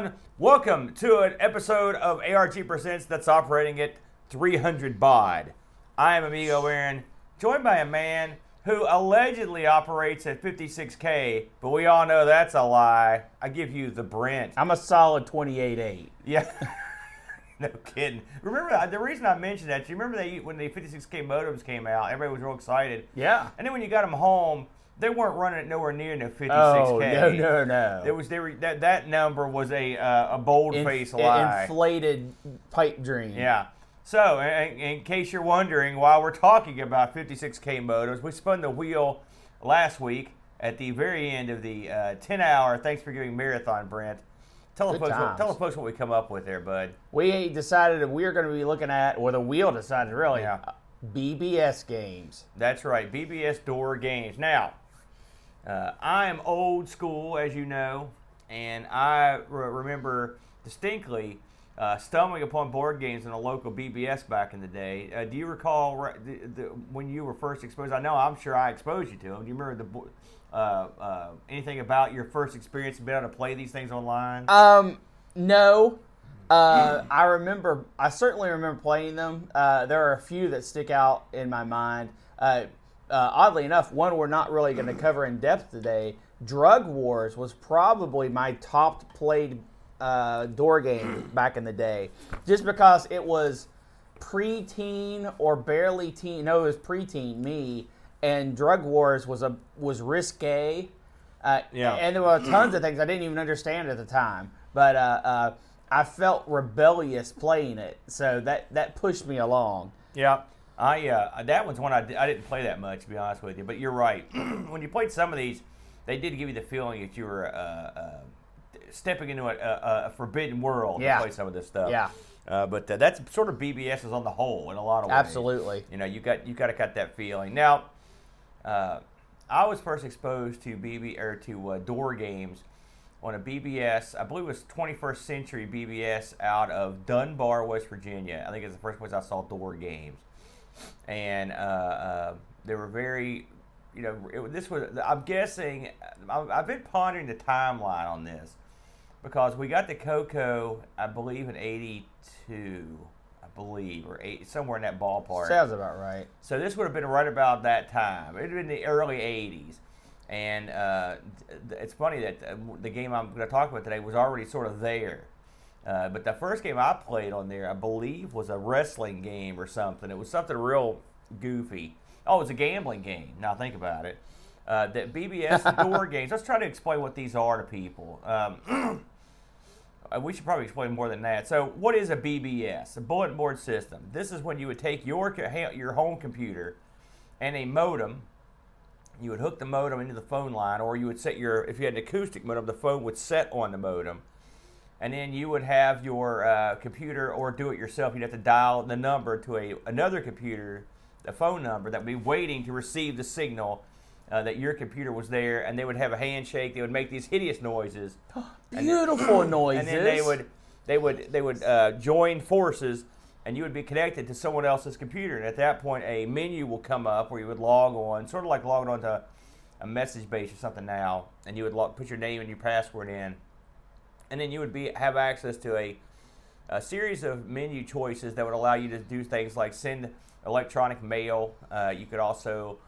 everyone. Welcome to an episode of ARG Presents that's operating at 300 baud. I am Amigo Aaron, joined by a man who allegedly operates at 56K, but we all know that's a lie. I give you the Brent. I'm a solid 28.8. Yeah. no kidding. Remember the reason I mentioned that? You remember they when the 56K modems came out, everybody was real excited. Yeah. And then when you got them home, they weren't running it nowhere near no 56K. Oh, no, no, no. It was they were, that that number was a uh, a bold Inf- face lie. Inflated pipe dream. yeah. So, in, in case you're wondering why we're talking about 56K modems, we spun the wheel last week at the very end of the uh, 10 hour Thanksgiving marathon, Brent. Tell the, folks what, tell the folks what we come up with there, bud. We decided that we are going to be looking at, or the wheel decided really, Yeah. uh, BBS games. That's right, BBS door games. Now, uh, I am old school, as you know, and I re- remember distinctly uh, stumbling upon board games in a local BBS back in the day. Uh, do you recall ri- the, the, when you were first exposed? I know I'm sure I exposed you to them. Do you remember the uh, uh, anything about your first experience being able to play these things online? Um, no. Uh, I remember, I certainly remember playing them. Uh, there are a few that stick out in my mind. Uh, oddly enough, one we're not really going to cover in depth today. Drug Wars was probably my top played uh, door game back in the day, just because it was preteen or barely teen. No, it was preteen me, and Drug Wars was a was risque. Uh, Yeah. And there were tons of things I didn't even understand at the time, but uh, uh, I felt rebellious playing it, so that that pushed me along. Yeah, I uh, that one's one I, I didn't play that much to be honest with you. But you're right. when you played some of these, they did give you the feeling that you were uh, uh, stepping into a, a, a forbidden world Yeah. to play some of this stuff. Yeah. Uh, but uh, that's sort of BBS is on the whole in a lot of ways. Absolutely. You know, you got you got to got that feeling. Now, uh, I was first exposed to BB or to uh, door games on a BBS. I believe it was 21st Century BBS out of Dunbar, West Virginia. I think it's the first place I saw door games, and uh, uh, they were very, you know, it, this was. I'm guessing. I've I've been pondering the timeline on this because we got the Coco, I believe, in '82. I believe, or eight, somewhere in that ballpark. Sounds about right. So this would have been right about that time. It would have been the early '80s, and uh, th- it's funny that uh, the game I'm going to talk about today was already sort of there. Uh, but the first game I played on there, I believe, was a wrestling game or something. It was something real goofy. Oh, it was a gambling game. Now think about it. Uh, that BBS door games. Let's try to explain what these are to people. Um, uh, we should probably explain more than that. So, what is a BBS? A bulletin board system. This is when you would take your your home computer and a modem. You would hook the modem into the phone line, or you would set your if you had an acoustic modem, the phone would set on the modem, and then you would have your uh, computer or do it yourself. You'd have to dial the number to a another computer, the phone number that would be waiting to receive the signal. Uh, that your computer was there, and they would have a handshake. They would make these hideous noises, And- Beautiful noises. and then they would they would they would uh, join forces and you would be connected to someone else's computer and at that point a menu will come up where you would log on sort of like logging on to a message base or something now and you would log, put your name and your password in and then you would be have access to a, a series of menu choices that would allow you to do things like send electronic mail uh, you could also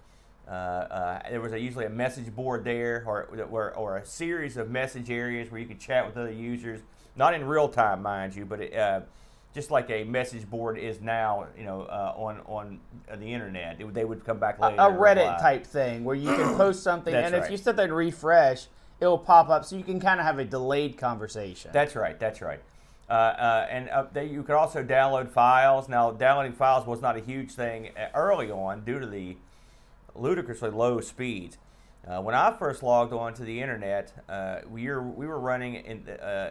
uh, uh, there was a, usually a message board there, or, or or a series of message areas where you could chat with other users, not in real time, mind you, but it, uh, just like a message board is now, you know, uh, on on the internet. It they would come back later. a and Reddit type thing where you can post something, and if you sit there and refresh, it will pop up, so you can kind of have a delayed conversation. That's right. That's right. Uh, uh, and uh, they, you could also download files. Now, downloading files was not a huge thing uh, early on due to the ludicrously low speeds. Uh, when I first logged on to the internet, uh, we, were, we were running in.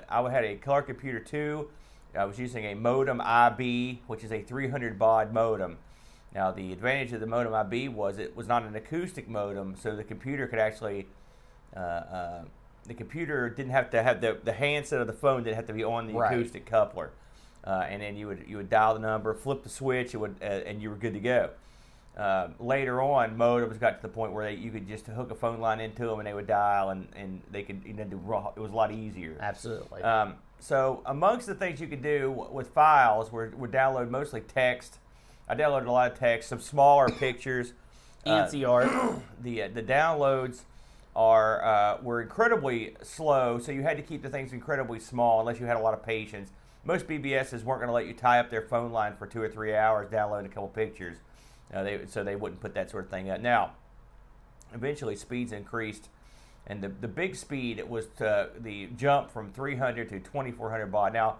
I had a color computer two. I was using a modem IB, which is a 300 baud modem. Now, the advantage of the modem IB was it was not an acoustic modem, so the computer could actually uh, uh, the computer didn't have to have the, the handset of the phone didn't have to be on the Right. acoustic coupler, uh, and then you would you would dial the number, flip the switch, it would uh, and you were good to go. Uh, later on, modems got to the point where they, you could just hook a phone line into them and they would dial and, and they could you know do raw. It was a lot easier. Absolutely. Um, so amongst the things you could do with files were, were download mostly text. I downloaded a lot of text, some smaller pictures. ANSI art. the uh, the downloads are uh, were incredibly slow, so you had to keep the things incredibly small unless you had a lot of patience. Most BBSs weren't going to let you tie up their phone line for two or three hours downloading a couple pictures, uh, they, so they wouldn't put that sort of thing up. Now, eventually, speeds increased, and the the big speed was the jump from 300 to 2400 baud. Now,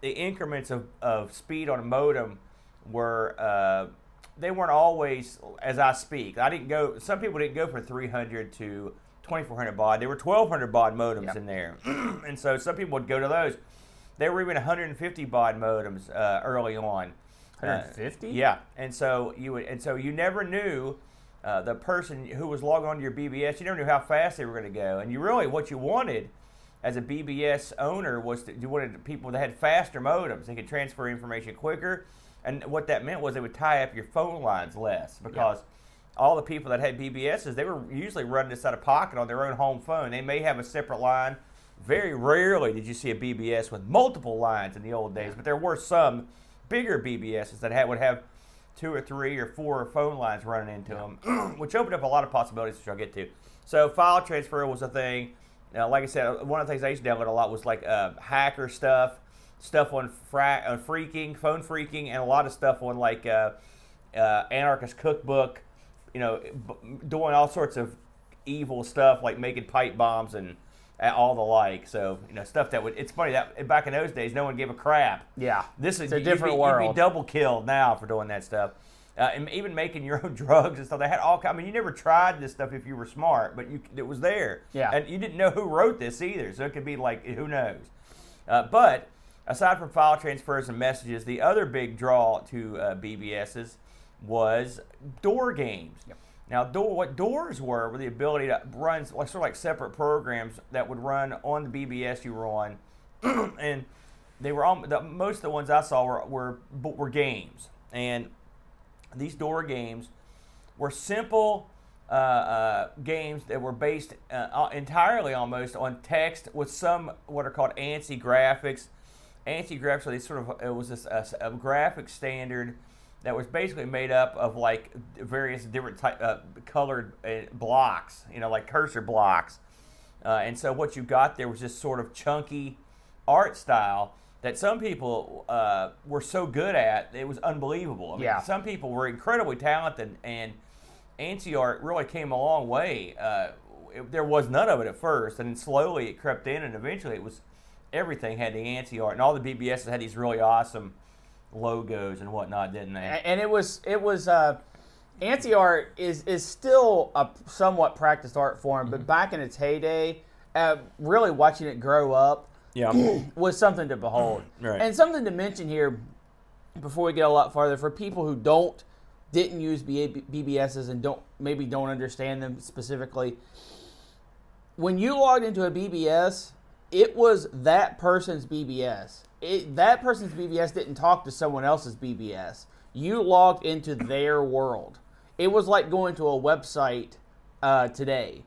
the increments of, of speed on a modem were uh, they weren't always as I speak. I didn't go. Some people didn't go for 300 to 2400 baud. There were 1200 baud modems Yep. in there, and so some people would go to those. There were even 150 baud modems uh, early on. Uh, 150? yeah, and so you would, and so you never knew. Uh, the person who was logging on to your BBS, you never knew how fast they were going to go, and you really what you wanted as a BBS owner was to, you wanted people that had faster modems. They could transfer information quicker, and what that meant was they would tie up your phone lines less because all the people that had BBSs they were usually running this out of pocket on their own home phone. They may have a separate line. Very rarely did you see a BBS with multiple lines in the old days, but there were some bigger BBSs that had, would have two or three or four phone lines running into them, which opened up a lot of possibilities, which I'll get to. So file transfer was a thing. Now, like I said, one of the things I used to download a lot was like uh, hacker stuff, stuff on, fra- on freaking, phone freaking, and a lot of stuff on like uh, uh, Anarchist Cookbook, you know, b- doing all sorts of evil stuff like making pipe bombs and uh, all the like. So, you know, stuff that would, it's funny that back in those days, no one gave a crap. Yeah. This is a you'd be- different You'd be double killed now for doing that stuff, uh, and even making your own drugs and stuff. They had all. I mean, you never tried this stuff if you were smart, but you it was there. Yeah. And you didn't know who wrote this either, so it could be like who knows. Uh, but aside from file transfers and messages, the other big draw to uh, BBSs was door games. Yep. Now, door, what doors were were the ability to run like sort of like separate programs that would run on the BBS you were on, and they were all the, most of the ones I saw were, were were games, and these door games were simple uh, uh, games that were based uh, entirely almost on text with some what are called ANSI graphics. ANSI graphics So these sort of it was this a, a graphic standard that was basically made up of like various different type uh, colored uh, blocks, you know, like cursor blocks. Uh, and so what you got there was this sort of chunky art style that some people uh, were so good at it was unbelievable. I mean, Yeah. some people were incredibly talented, and ANSI art really came a long way. Uh, it- there was none of it at first, and then slowly it crept in, and eventually it was everything had the ANSI art, and all the BBSs had these really awesome logos and whatnot, didn't they? And it was it was uh, ANSI art is is still a somewhat practiced art form, Mm-hmm. but back in its heyday, uh, really watching it grow up Yeah. was something to behold. Right. And something to mention here before we get a lot farther for people who don't didn't use BBSs and don't maybe don't understand them specifically. When you logged into a BBS, it was that person's BBS. It, that person's BBS didn't talk to someone else's BBS. You logged into their world. It was like going to a website uh, today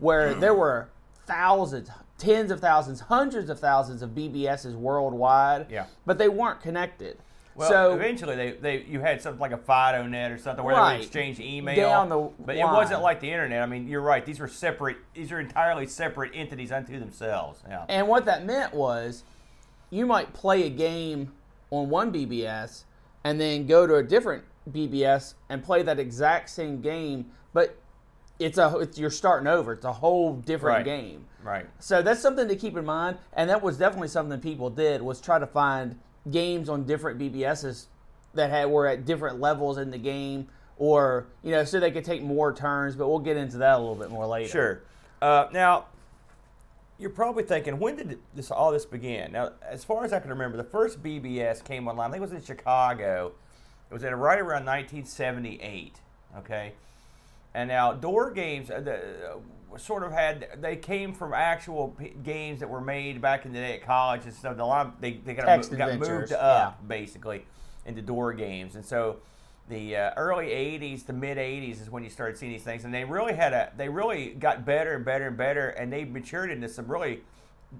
where there were thousands, tens of thousands, hundreds of thousands of BBSs worldwide, Yeah. but they weren't connected. Well, so eventually they, they you had something like a FidoNet or something where they Right. would exchange email. Down the but it wasn't like the internet. I mean, you're right. These were separate. These are entirely separate entities unto themselves. Yeah. And what that meant was you might play a game on one BBS and then go to a different BBS and play that exact same game, but it's a it's, you're starting over. It's a whole different Right. game. Right. So that's something to keep in mind, and that was definitely something people did was try to find games on different BBSs that had were at different levels in the game, or you know, so they could take more turns. But we'll get into that a little bit more later. Sure. Uh, now, you're probably thinking, when did this all this begin? Now, as far as I can remember, the first BBS came online. I think it was in Chicago. It was at right around 1978. Okay. And now door games uh, the, uh, sort of had they came from actual p- games that were made back in the day at college and stuff. The line they they got, mo- got moved up basically into door games, and so the uh, early '80s to mid '80s is when you started seeing these things, and they really had a they really got better and better and better, and they matured into some really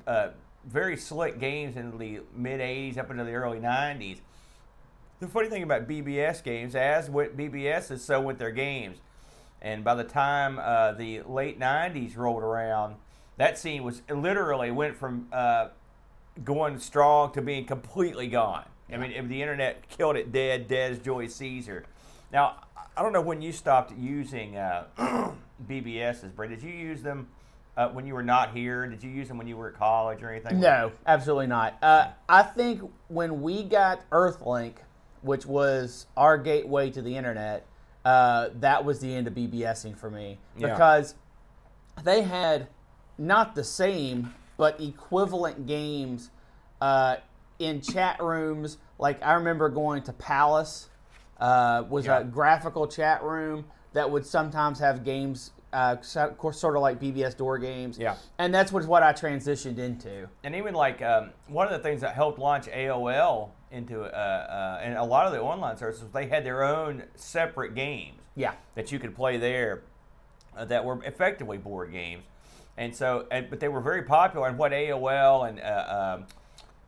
uh, very slick games in the mid 80s up into the early 90s. The funny thing about BBS games, as with BBS is so with their games. And by the time uh, the late 90s rolled around, that scene was literally went from uh, going strong to being completely gone. I mean, if the internet killed it dead, dead as Julius Caesar. Now, I don't know when you stopped using uh, BBSs, Brent. Did you use them uh, when you were not here? Did you use them when you were at college or anything? No, absolutely not. Uh, I think when we got Earthlink, which was our gateway to the internet, uh, that was the end of BBSing for me Yeah. because they had not the same but equivalent games uh, in chat rooms. Like I remember going to Palace, uh, was Yeah. a graphical chat room that would sometimes have games. Uh, sort of like BBS door games, Yeah. and that's what, what I transitioned into. and even like um, one of the things that helped launch AOL into uh, uh, and a lot of the online services, they had their own separate games Yeah, that you could play there uh, that were effectively board games, and so and, but they were very popular. And what AOL and uh, um,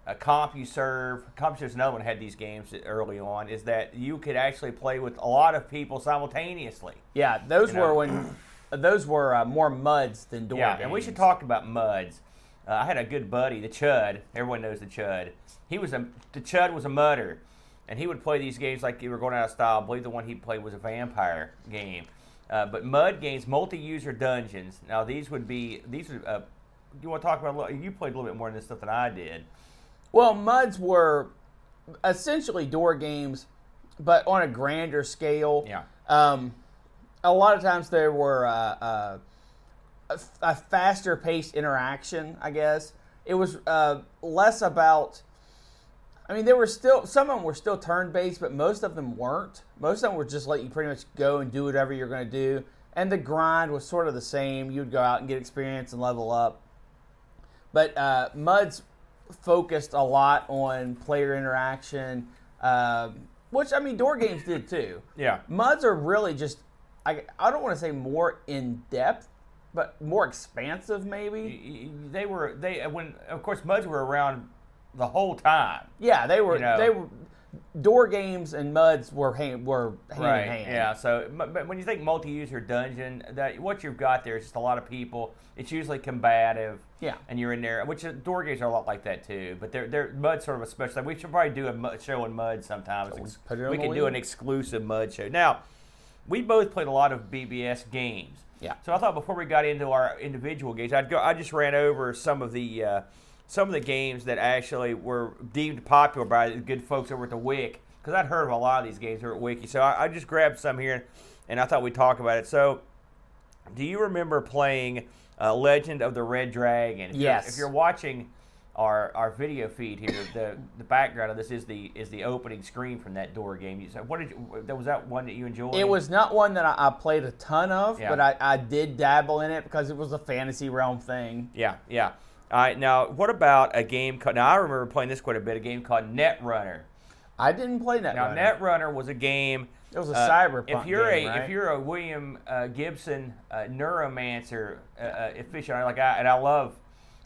uh, CompuServe, CompuServe is another one had these games early on, is that you could actually play with a lot of people simultaneously. Yeah, those You know? were when those were uh, more muds than door Yeah, games. and we should talk about muds. Uh, I had a good buddy, the Chud. Everyone knows the Chud. He was a the Chud was a mutter, and he would play these games like you were going out of style. I believe the one he played was a vampire game. Uh, but mud games, multi-user dungeons. Now these would be these are. Uh, you want to talk about? a little- You played a little bit more in this stuff than I did. Well, muds were essentially door games, but on a grander scale. Yeah. Um, a lot of times there were uh, uh, a, a faster paced interaction. I guess it was uh, less about. I mean, there were still some of them were still turn based, but most of them weren't. Most of them were just let you pretty much go and do whatever you're going to do, and the grind was sort of the same. You'd go out and get experience and level up. But uh, Muds focused a lot on player interaction, um, which I mean, door games did too. Yeah. Muds are really just, I, I don't want to say more in depth, but more expansive maybe. They were they uh, when of course muds were around the whole time. Yeah, they were You know. they were door games and Muds were hand, were hand right. in hand. Yeah. So, but when you think multi-user dungeon, that what you've got there is just a lot of people. It's usually combative. Yeah. And you're in there, which uh, door games are a lot like that too. But they're they're mud sort of a special. We should probably do a show on mud sometimes. Ex- put we can do an exclusive mud show. Now, we both played a lot of BBS games. Yeah. So I thought before we got into our individual games, I'd go. I just ran over some of the uh, some of the games that actually were deemed popular by the good folks over at the WIC because I'd heard of a lot of these games over at Wiki. So I, I just grabbed some here, and I thought we'd talk about it. So, do you remember playing uh, Legend of the Red Dragon? If you're- Yes. if you're watching our, our video feed here, the, the background of this is the is the opening screen from that door game. You said, what did you, that was that one that you enjoyed? It was not one that I, I played a ton of, Yeah. but I, I did dabble in it because it was a fantasy realm thing. Yeah, yeah. All right, now what about a game called? Now I remember playing this quite a bit. A game called Netrunner. I didn't play that. Now Netrunner was a game. It was a uh, cyberpunk If you're game, a right? if you're a William uh, Gibson uh, neuromancer uh, uh, aficionado like I and I love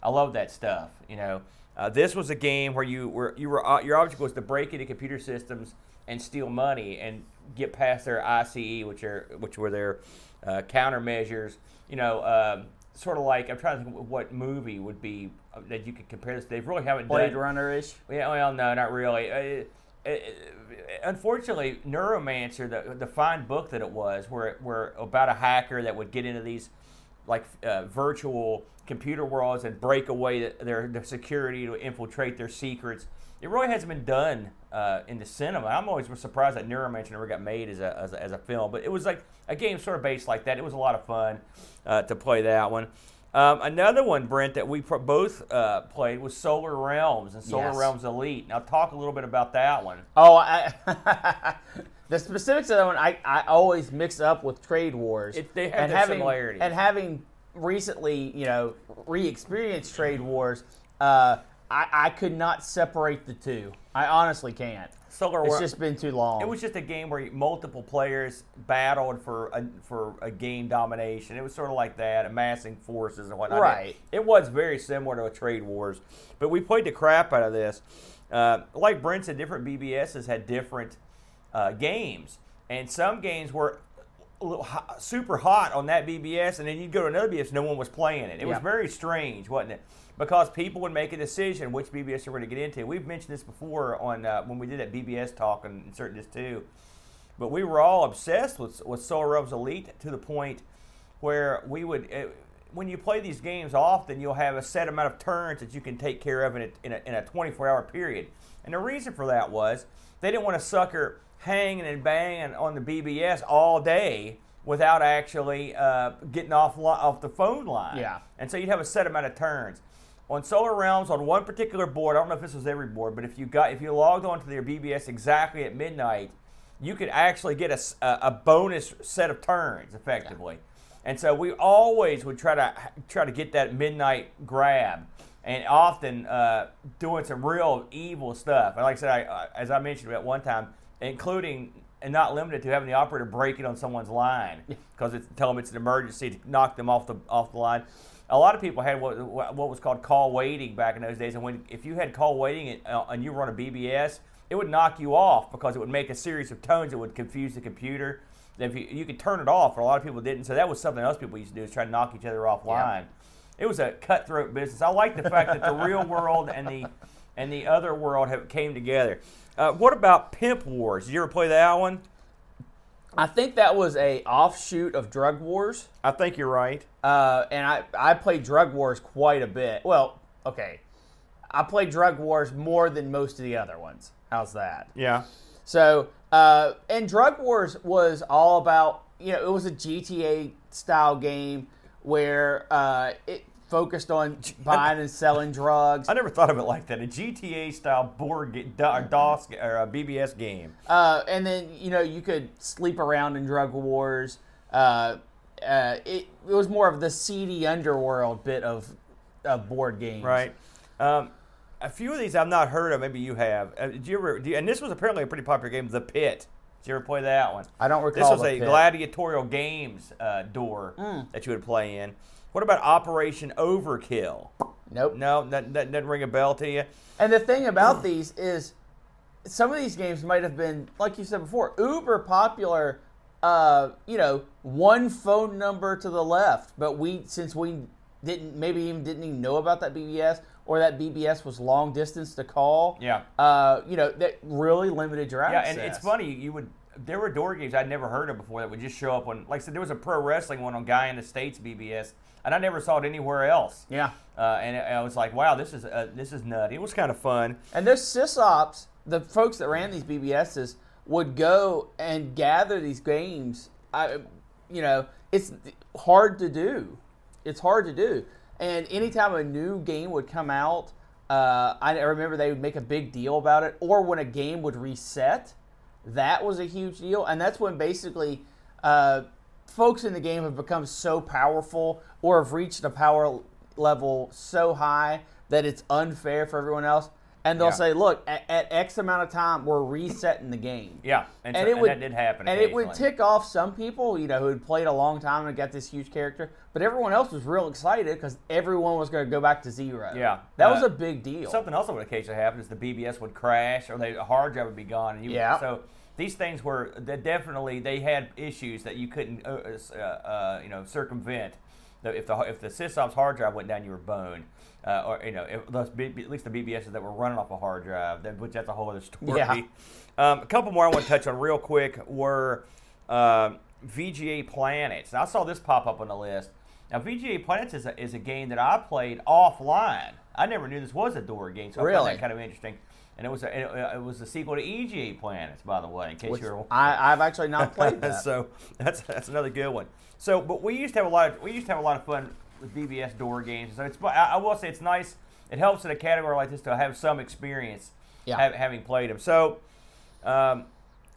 I love that stuff. You know, uh, this was a game where you were you were uh, your object was to break into computer systems and steal money and get past their ICE, which are which were their uh, countermeasures. You know. Um, Sort of like I'm trying to think what movie would be uh, that you could compare this. to. They really haven't Blade Runner ish. yeah, well, no, not really. Uh, unfortunately, Neuromancer, the, the fine book that it was, where where about a hacker that would get into these like uh, virtual computer worlds and break away their, their security to infiltrate their secrets. It really hasn't been done uh, in the cinema. I'm always surprised that Neuromancer never got made as a, as a, as a film, but it was like a game sort of based like that. It was a lot of fun uh, to play that one. Um, another one, Brent, that we pro- both uh, played was Solar Realms and Solar Yes. Realms Elite. Now, talk a little bit about that one. Oh, I, the specifics of that one I, I always mix up with Trade Wars. It- they have and having, similarities. And having recently, you know, re-experienced Trade Wars, uh, I, I could not separate the two. I honestly can't. Solar It's just been too long. It was just a game where multiple players battled for a, for a game domination. It was sort of like that, amassing forces and whatnot. Right. It, it was very similar to a Trade Wars, but we played the crap out of this. Uh, like Brent said, different BBSs had different uh, games, and some games were a little hot, super hot on that BBS, and then you'd go to another BBS, no one was playing it. It was very strange, wasn't it? Because people would make a decision which BBS they were going to get into. We've mentioned this before on uh, when we did that BBS talk and insert this too. But we were all obsessed with with Solar Realms Elite to the point where we would. Uh, when you play these games often, you'll have a set amount of turns that you can take care of in a, in a, in a 24 hour period. And the reason for that was they didn't want to sucker hanging and banging on the BBS all day without actually uh, getting off, li- off the phone line. Yeah. And so you'd have a set amount of turns. On Solar Realms, on one particular board, I don't know if this was every board, but if you got if you logged onto their BBS exactly at midnight, you could actually get a a bonus set of turns effectively. And so we always would try to try to get that midnight grab, and often uh, doing some real evil stuff. And like I said, I, uh, as I mentioned at one time, including and not limited to having the operator break it on someone's line because it's tell them it's an emergency to knock them off the off the line. A lot of people had what what was called call waiting back in those days, and when if you had call waiting and, uh, and you were on a BBS, it would knock you off because it would make a series of tones that would confuse the computer. If you, you could turn it off, but a lot of people didn't. So that was something else people used to do is try to knock each other offline. It was a cutthroat business. I like the fact that the real world and the and the other world have came together. Uh, what about Pimp Wars? Did you ever play that one? I think that was a offshoot of Drug Wars. I think you're right. Uh, and I, I played Drug Wars quite a bit. Well, okay. I played Drug Wars more than most of the other ones. How's that? Yeah. So, uh, and Drug Wars was all about, you know, it was a GTA style game where uh, it focused on buying and selling drugs. I never thought of it like that. A GTA style board ga- do- or DOS or a BBS game. Uh, and then, you know, you could sleep around in Drug Wars. Uh, uh, it, it was more of the seedy underworld bit of, of board games. Right. Um, a few of these I've not heard of. Maybe you have. Uh, did you ever? Do you, and this was apparently a pretty popular game, The Pit. Did you ever play that one? I don't recall. This was a pit. gladiatorial games uh, door that you would play in. What about Operation Overkill? Nope. No, that, that doesn't ring a bell to you. And the thing about these is, some of these games might have been, like you said before, uber popular. Uh, you know, one phone number to the left, but we since we didn't maybe even didn't even know about that BBS or that BBS was long distance to call. Yeah. Uh, you know that really limited your access. Yeah, and it's funny. You would there were door games I'd never heard of before that would just show up on. Like I said, there was a pro wrestling one on Guy in the States BBS, and I never saw it anywhere else. Yeah. Uh, and I was like, wow, this is uh, this is nutty. It was kind of fun. And those sysops, the folks that ran these BBSs, would go and gather these games. I, you know, it's hard to do. It's hard to do. And anytime a new game would come out, uh, I remember they would make a big deal about it. Or when a game would reset, that was a huge deal. And that's when basically uh, folks in the game have become so powerful or have reached a power level so high that it's unfair for everyone else. And they'll Yeah. say, look, at, at X amount of time, we're resetting the game. Yeah, and, And so- it and would that did happen. and it would tick off some people, you know, who had played a long time and got this huge character. But everyone else was real excited because everyone was going to go back to zero. Yeah. that was Uh, a big deal. Something else that would occasionally happen is the BBS would crash or the hard drive would be gone. And you, Yeah. So these things were they definitely they had issues that you couldn't uh, uh, uh, you know circumvent. The- If the if the sysop's hard drive went down, you were boned. Uh, or you know, if those, B- at least the BBSs that were running off a hard drive, that, which that's a whole other story. Yeah. Um, a couple more I want to touch on real quick were uh, VGA Planets. Now I saw this pop up on the list. Now VGA Planets is a, is a game that I played offline. I never knew this was a door game, so I found Really? that kind of interesting. And it was a, it, it was the sequel to EGA Planets, by the way, in case which you're I, I've actually not played that. so that's that's another good one. So, but we used to have a lot of we used to have a lot of fun with BBS door games. So it's I, will say it's nice. It helps in a category like this to have some experience Yeah. ha- having played them. So, um,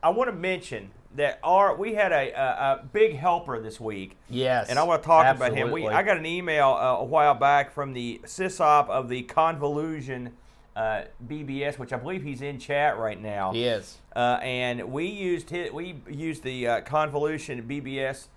I want to mention that our we had a, a, a big helper this week. Yes. And I want to talk about him. We. I got an email uh, a while back from the sysop of the Convolution uh, BBS, which I believe he's in chat right now. He is. Uh, and we used his, we used the uh, Convolution BBS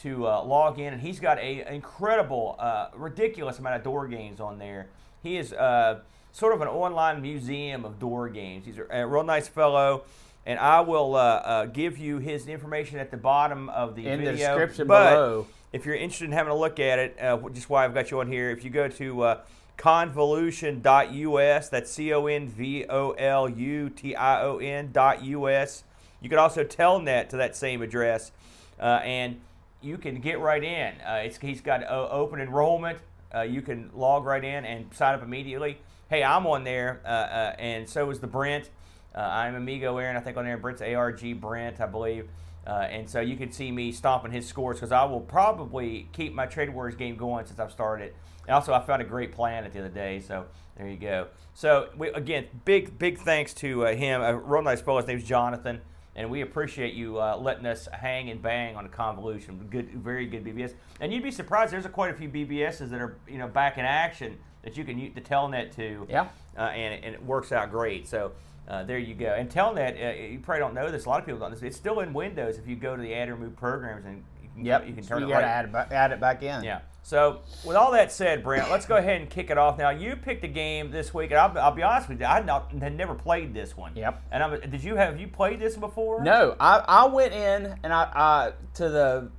to uh, log in, and he's got a incredible, uh, ridiculous amount of door games on there. He is uh, sort of an online museum of door games. He's a, real nice fellow. And I will uh, uh, give you his information at the bottom of the In the video. description but below. If you're interested in having a look at it, uh, just why I've got you on here, if you go to uh, convolution.us, that's C O N V O L U T I O N.us. You can also telnet to that same address, uh, and you can get right in. Uh, he's got uh, open enrollment. Uh, you can log right in and sign up immediately. Hey, I'm on there, uh, and so is the Brent. I'm Amigo Aaron, I think on there. Brent's ARG Brent, I believe. Uh, and so you can see me stomping his scores because I will probably keep my Trade Wars game going since I've started. And also, I found a great plan at the other day, so there you go. So we, again, big big thanks to uh, him. A real nice fellow. His name's Jonathan, and we appreciate you uh, letting us hang and bang on a convolution. Good, very good BBS. And you'd be surprised. There's a, quite a few BBSs that are you know back in action that you can use the Telnet to. Yeah. Uh, and, and it works out great. So. Uh, there you go. And Telnet, uh, you probably don't know this. A lot of people don't know this. It's still in Windows if you go to the add or remove programs and Yep. you can So turn you it gotta right. add it, back, add it back in. Yeah. So with all that said, Brent, let's go ahead and kick it off. Now you picked a game this week, and I'll, I'll be honest with you, I not, had never played this one. Yep. And I'm, did you have you played this before? No, I, I went in and I, I to the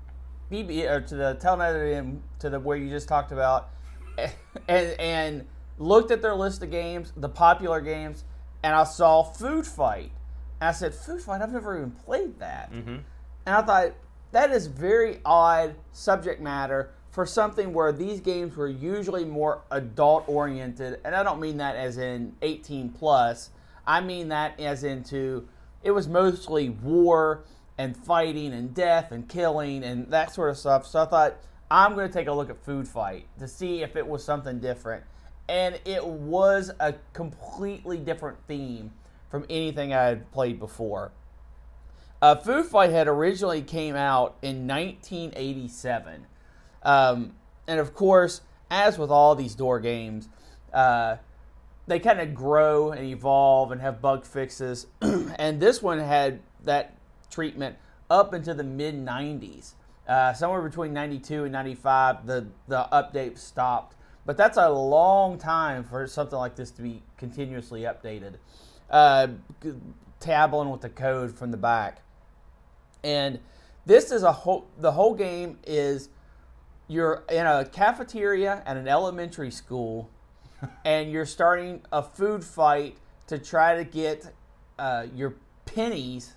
BB or to the Telnet to the where you just talked about, and and looked at their list of games, the popular games, and I saw Food Fight. And I said, Food Fight, I've never even played that. Mm-hmm. And I thought that is very odd subject matter for something where these games were usually more adult oriented. And I don't mean that as in 18 plus. I mean that as into it was mostly war and fighting and death and killing and that sort of stuff. So I thought I'm going to take a look at Food Fight to see if it was something different. And it was a completely different theme from anything I had played before. Uh, Food Fight had originally came out in 1987, um, and of course, as with all these door games, uh, they kind of grow and evolve and have bug fixes. and this one had that treatment up into the mid 90s, uh, somewhere between 92 and 95. The the update stopped, but that's a long time for something like this to be continuously updated. Uh, tabbling with the code from the back. And this is a whole the whole game is you're in a cafeteria at an elementary school and you're starting a food fight to try to get uh, your pennies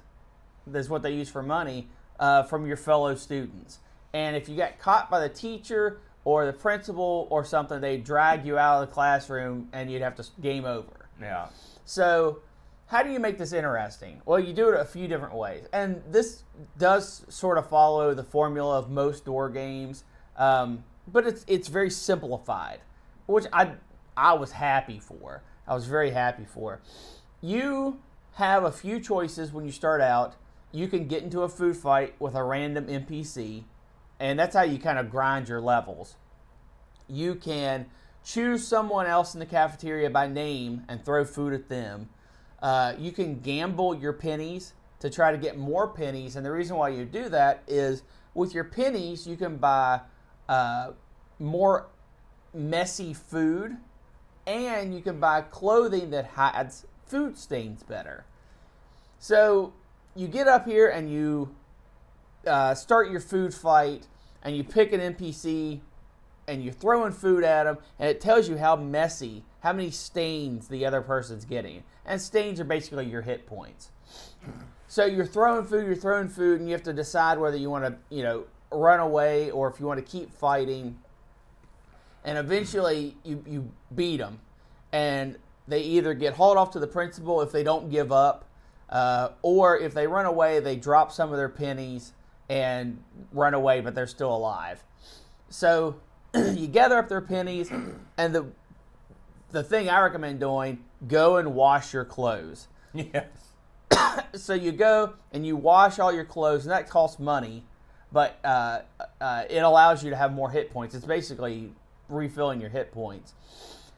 that's what they use for money uh, from your fellow students and if you got caught by the teacher or the principal or something they drag you out of the classroom and you'd have to game over Yeah. so, how do you make this interesting? Well, you do it a few different ways, and this does sort of follow the formula of most door games, um, but it's it's very simplified, which I I was happy for. I was very happy for. You have a few choices when you start out. You can get into a food fight with a random NPC, and that's how you kind of grind your levels you can choose someone else in the cafeteria by name and throw food at them. Uh, you can gamble your pennies to try to get more pennies, and the reason why you do that is with your pennies you can buy uh, more messy food, and you can buy clothing that hides food stains better. So you get up here and you uh, start your food fight, and you pick an NPC and you're throwing food at them, and it tells you how messy, how many stains the other person's getting. And stains are basically your hit points. So you're throwing food, you're throwing food, and you have to decide whether you want to, you know, run away or if you want to keep fighting. And eventually, you you beat them, and they either get hauled off to the principal if they don't give up, uh, or if they run away, they drop some of their pennies and run away, but they're still alive. So you gather up their pennies, and the the thing I recommend doing: go and wash your clothes. Yes. so you go and you wash all your clothes, and that costs money, but uh, uh, it allows you to have more hit points. It's basically refilling your hit points.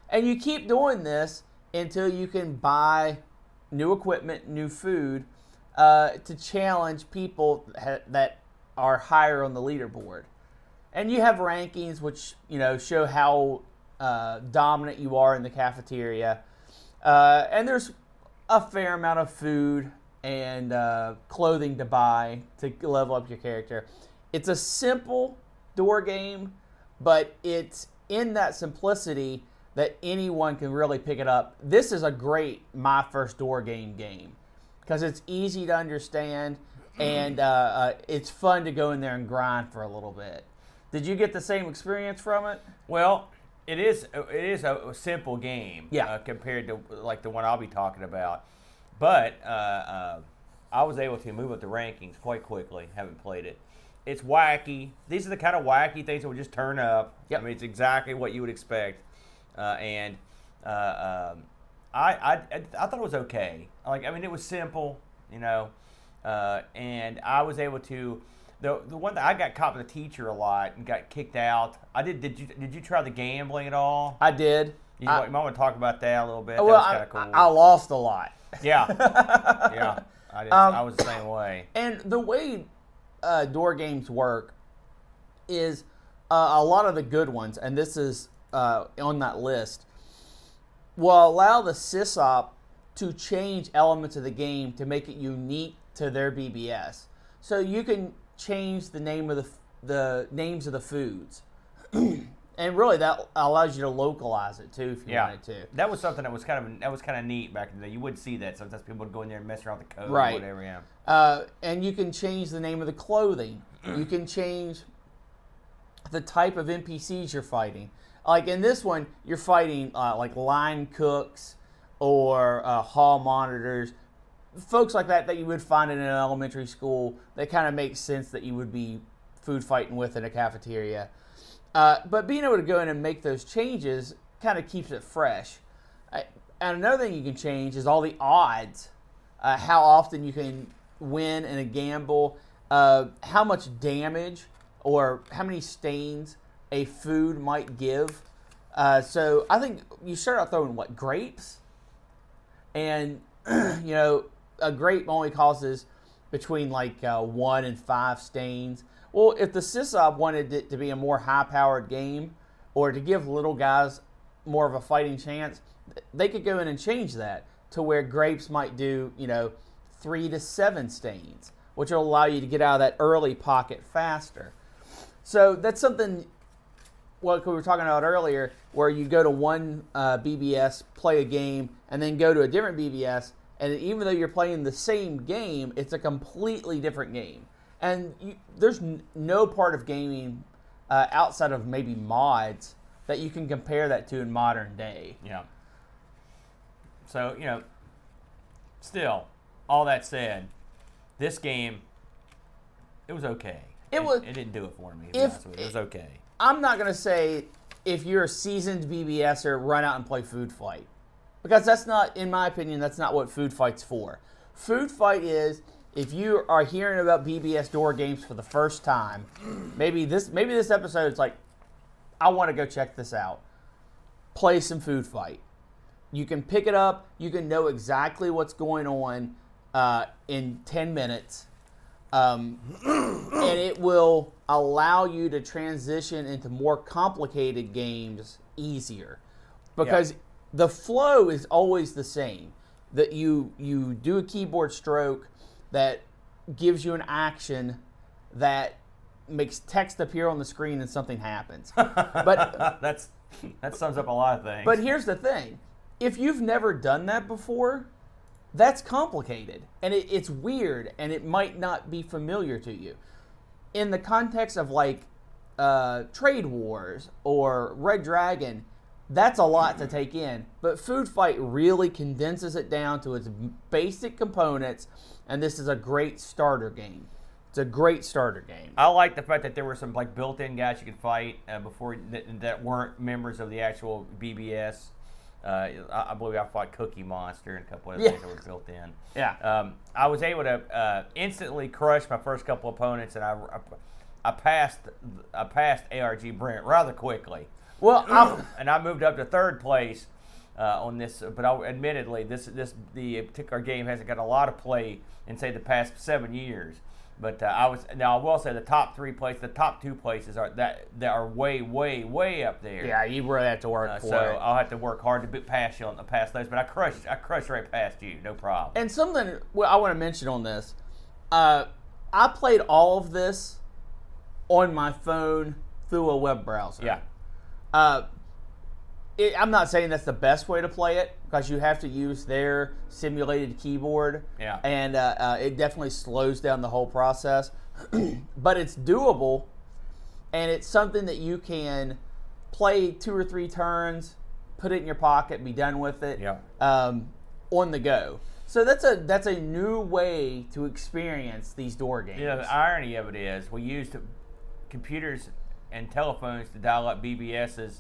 And you keep doing this until you can buy new equipment, new food uh, to challenge people that are higher on the leaderboard. And you have rankings which you know show how uh, dominant you are in the cafeteria. Uh, and there's a fair amount of food and uh, clothing to buy to level up your character. It's a simple door game, but it's in that simplicity that anyone can really pick it up. This is a great my first door game game because it's easy to understand and uh, uh, it's fun to go in there and grind for a little bit. Did you get the same experience from it? Well, it is it is a simple game yeah. Uh, compared to like the one I'll be talking about. But uh, uh, I was able to move up the rankings quite quickly. Haven't played it. It's wacky. These are the kind of wacky things that would just turn up. Yep. I mean, it's exactly what you would expect. Uh, and uh, um, I, I I thought it was okay. Like I mean, it was simple, you know, uh, and I was able to. The, the one that I got caught with a teacher a lot and got kicked out. I did. Did you did you try the gambling at all? I did. You, I, you might want to talk about that a little bit. Well, I, cool. I, lost a lot. Yeah, yeah. I, did, um, I was the same way. And the way uh, door games work is uh, a lot of the good ones, and this is uh, on that list, will allow the sysop to change elements of the game to make it unique to their BBS. So you can change the name of the the names of the foods. and really that allows you to localize it too if you yeah. wanted to. That was something that was kind of that was kind of neat back in the day. You would see that sometimes people would go in there and mess around with the code right. or whatever. Yeah. Uh, and you can change the name of the clothing. you can change the type of NPCs you're fighting. Like in this one, you're fighting uh, like line cooks or uh, hall monitors, folks like that that you would find in an elementary school. That kind of makes sense that you would be food fighting with in a cafeteria. Uh, but being able to go in and make those changes kind of keeps it fresh. I, and another thing you can change is all the odds, uh, how often you can win in a gamble, uh, how much damage or how many stains a food might give. Uh, so I think you start out throwing what grapes, and you know a grape only causes between like uh, one and five stains. Well, if the Sysop wanted it to be a more high powered game or to give little guys more of a fighting chance, they could go in and change that to where grapes might do, you know, three to seven stains, which will allow you to get out of that early pocket faster. So that's something what we were talking about earlier, where you go to one uh, BBS, play a game, and then go to a different BBS, and even though you're playing the same game, it's a completely different game and you, there's n- no part of gaming uh, outside of maybe mods that you can compare that to in modern day. Yeah. So you know, still, all that said, this game, it was okay. It was. It didn't do it for me. If it was okay. I'm not gonna say if you're a seasoned BBSer, run out and play Food Fight, because that's not, in my opinion, that's not what Food Fight's for. Food Fight is if you are hearing about BBS door games for the first time, maybe this maybe this episode is like, I want to go check this out. Play some Food Fight. You can pick it up. You can know exactly what's going on uh, in ten minutes, um, and it will allow you to transition into more complicated games easier, because the flow is always the same. That you you do a keyboard stroke that gives you an action that makes text appear on the screen and something happens. But that's that sums up a lot of things. But here's the thing: if you've never done that before, that's complicated and it, it's weird and it might not be familiar to you. In the context of like uh, Trade Wars or Red Dragon, that's a lot to take in. But Food Fight really condenses it down to its basic components and this is a great starter game. It's a great starter game. I like the fact that there were some like built-in guys you could fight uh, before that, that, weren't members of the actual BBS. Uh, I, I believe I fought Cookie Monster and a couple other Yeah. things that were built in. Yeah. Um, I was able to uh, instantly crush my first couple opponents, and I, I, I passed I passed ARG Brent rather quickly, Well, I'm, and I moved up to third place uh, on this. But I, admittedly, this this the particular game hasn't got a lot of play in say the past seven years. But uh, I was now I will say the top three places, the top two places are that that are way way way up there. yeah, you really have to work Uh, for so it. I'll have to work hard to be past you on the past those, but I crushed I crushed right past you, no problem. And something well, I want to mention on this, uh, I played all of this on my phone through a web browser. yeah, Uh, it, I'm not saying that's the best way to play it because you have to use their simulated keyboard. Yeah. And uh, uh, it definitely slows down the whole process. but it's doable, and it's something that you can play two or three turns, put it in your pocket, be done with it. Yeah. Um, on the go. So that's a that's a new way to experience these door games. You know, the irony of it is we used computers and telephones to dial up BBSs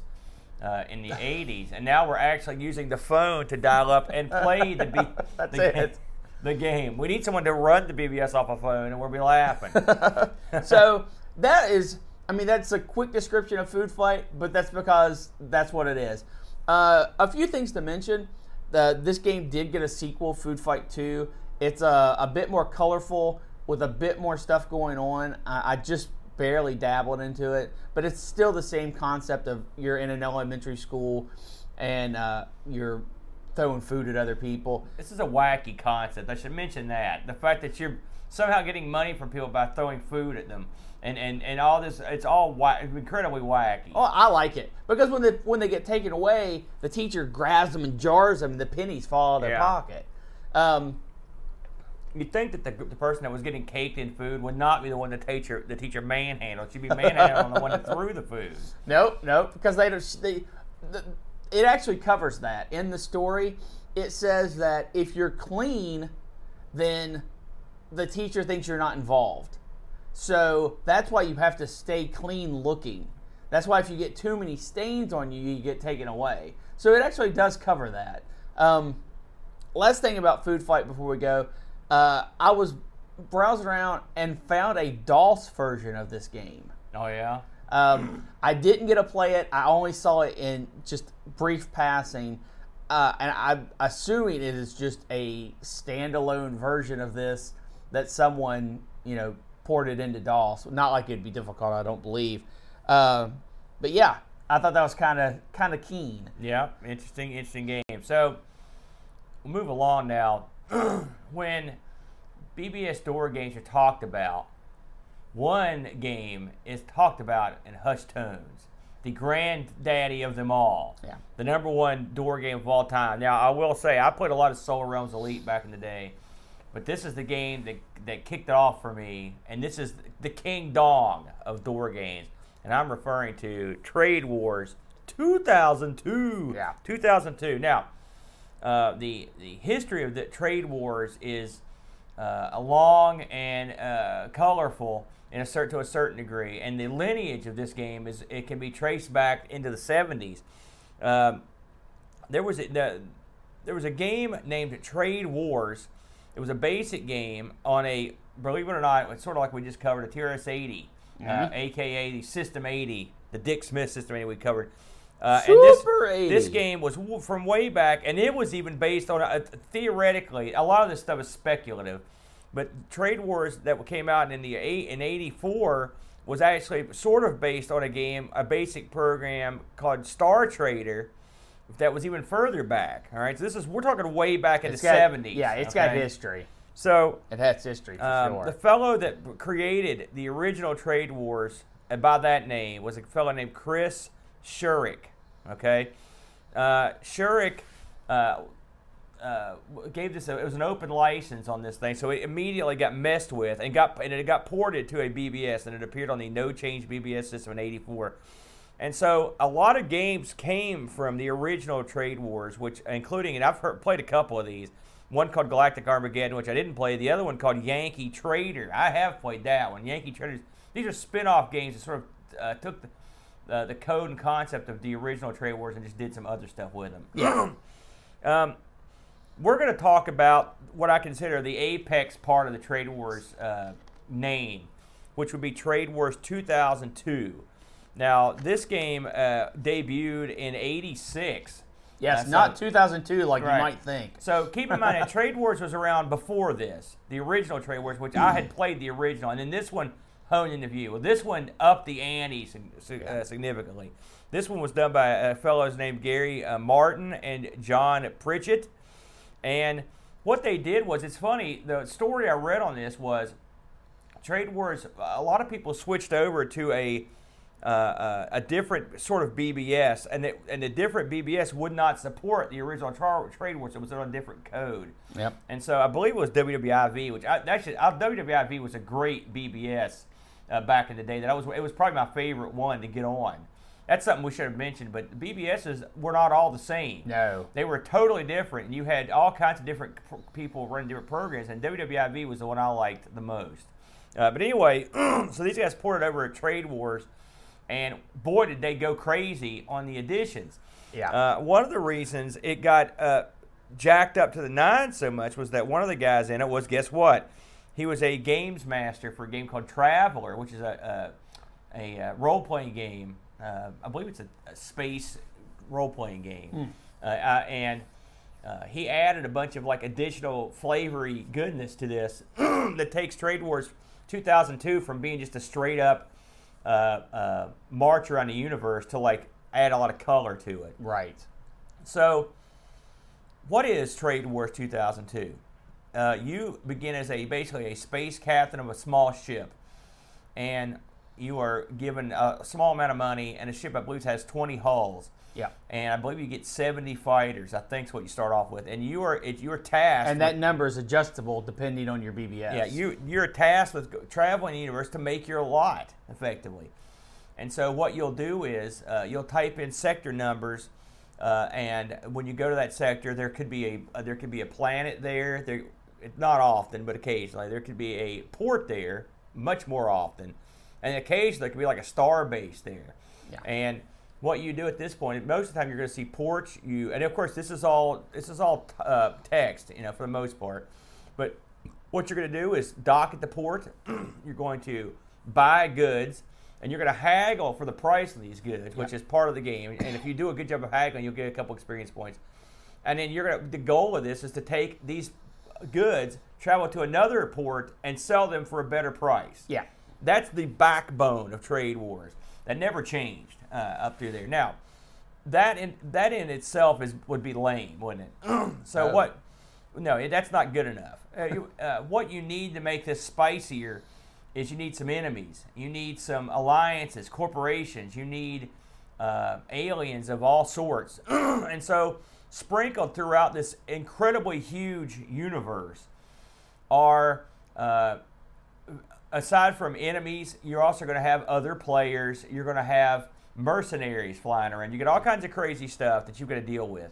uh, in the 80s, and now we're actually using the phone to dial up and play the, B- That's the, it. the game. We need someone to run the BBS off a phone, and we'll be laughing. so that is, I mean, that's a quick description of Food Fight, but that's because that's what it is. Uh, a few things to mention. The, this game did get a sequel, Food Fight 2. It's a, a bit more colorful with a bit more stuff going on. I, I just barely dabbled into it, but it's still the same concept of you're in an elementary school and uh, you're throwing food at other people. this is a wacky concept. I should mention that. The fact that you're somehow getting money from people by throwing food at them. And, and, and all this, it's all wa- incredibly wacky. Oh, I like it because when they when they get taken away, the teacher grabs them and jars them, and the pennies fall out of their Yeah. pocket. Um, You'd think that the, the person that was getting caked in food would not be the one the teacher the teacher manhandled. She'd be manhandling the one that threw the food. nope, nope, because they don't. They, the, it actually covers that in the story. It says that if you're clean, then the teacher thinks you're not involved. So that's why you have to stay clean looking. That's why if you get too many stains on you, you get taken away. So it actually does cover that. Um, last thing about Food Fight before we go, uh, I was browsing around and found a DOS version of this game. Oh yeah. Um, I didn't get to play it. I only saw it in just brief passing, uh, and I'm assuming it is just a standalone version of this that someone you know ported into DOS. Not like it'd be difficult, I don't believe. Um, but yeah, I thought that was kind of kind of keen. Yeah, interesting, interesting game. So we'll move along now. when BBS door games are talked about, one game is talked about in hushed tones. The granddaddy of them all. Yeah. The number one door game of all time. Now, I will say, I played a lot of Solar Realms Elite back in the day, but this is the game that, that kicked it off for me, and this is the King Dong of door games. And I'm referring to Trade Wars 2002. Yeah. 2002. Now, uh, the the history of the trade wars is uh, a long and uh, colorful in a certain to a certain degree, and the lineage of this game is it can be traced back into the 70s. Um, there was a, the, there was a game named Trade Wars. It was a basic game on a believe it or not, it's sort of like we just covered a TRS-80, uh, aka the System 80, the Dick Smith System 80 we covered. Uh, and 80. this, this game was w- from way back, and it was even based on theoretically. A lot of this stuff is speculative, but Trade Wars that came out in the eight in '84 was actually sort of based on a game, a basic program called Star Trader. That was even further back. All right, so this is we're talking way back in It's the got- '70s. Yeah, it's got history. So It has history for um, sure. The fellow that created the original Trade Wars, and by that name, was a fellow named Chris Sherrick. Okay, uh, Sherrick uh, uh, gave this. A, it was an open license on this thing, so it immediately got messed with and got and it got ported to a BBS, and it appeared on the No Change BBS system in '84. And so a lot of games came from the original Trade Wars, which including, and I've heard, played a couple of these. One called Galactic Armageddon, which I didn't play. The other one called Yankee Trader. I have played that one. Yankee Traders. These are spin-off games that sort of uh, took the, uh, the code and concept of the original Trade Wars and just did some other stuff with them. Yeah. um, we're going to talk about what I consider the apex part of the Trade Wars uh, name, which would be Trade Wars 2002. Now, this game uh, debuted in '86. Yes, Uh, not 2002 like Right. you might think. So keep in mind that Trade Wars was around before this, the original Trade Wars, which I had played the original, and then this one honed into view. Well, this one upped the ante uh, significantly. This one was done by uh, fellows named Gary uh, Martin and John Pritchett, and what they did was it's funny. The story I read on this was Trade Wars. A lot of people switched over to a uh, uh, a different sort of BBS, and it, and the different BBS would not support the original tra- Trade Wars. It was on a different code. Yep. And so I believe it was WWIV, which I, actually I, WWIV was a great BBS uh, back in the day. That I was it was probably my favorite one to get on. That's something we should have mentioned. But the BBSs were not all the same. No. They were totally different, and you had all kinds of different people running different programs. And WWIV was the one I liked the most. Uh, but anyway, so these guys ported over at Trade Wars, and boy, did they go crazy on the additions. Yeah. Uh, one of the reasons it got uh, jacked up to the nine so much was that one of the guys in it was guess what? He was a games master for a game called Traveller, which is a a, a, uh role playing game. Uh, I believe it's a, a space role playing game, uh, uh, and uh, he added a bunch of like additional flavory goodness to this that takes Trade Wars 2002 from being just a straight up uh, uh, march around the universe to like add a lot of color to it. Right. So, what is Trade Wars 2002? Uh, you begin as a basically a space captain of a small ship, and you are given a small amount of money, and a ship I believe has 20 hulls, Yeah. and I believe you get 70 fighters. I think is what you start off with, and you are it, you're tasked. And with- that number is adjustable depending on your BBS. yeah, you you're tasked with traveling the universe to make your lot effectively. And so what you'll do is uh, you'll type in sector numbers, uh, and when you go to that sector, there could be a uh, there could be a planet there. There, it- not often, but occasionally there could be a port there, much more often, and occasionally there could be like a star base there. Yeah. And what you do at this point, most of the time you're going to see ports. You and of course this is all this is all uh, text, you know, for the most part. But what you're going to do is dock at the port. you're going to buy goods, and you're going to haggle for the price of these goods, which is part of the game. And if you do a good job of haggling, you'll get a couple experience points. And then you're going to. The goal of this is to take these goods, travel to another port, and sell them for a better price. Yeah. That's the backbone of trade wars. That never changed uh, up through there. Now, that in that in itself is would be lame, wouldn't it? so Oh. what? No, that's not good enough. Uh, you, uh, what you need to make this spicier is you need some enemies. You need some alliances, corporations. You need uh, aliens of all sorts. and so, sprinkled throughout this incredibly huge universe are uh, aside from enemies, you're also going to have other players. You're going to have mercenaries flying around. You get all kinds of crazy stuff that you've got to deal with.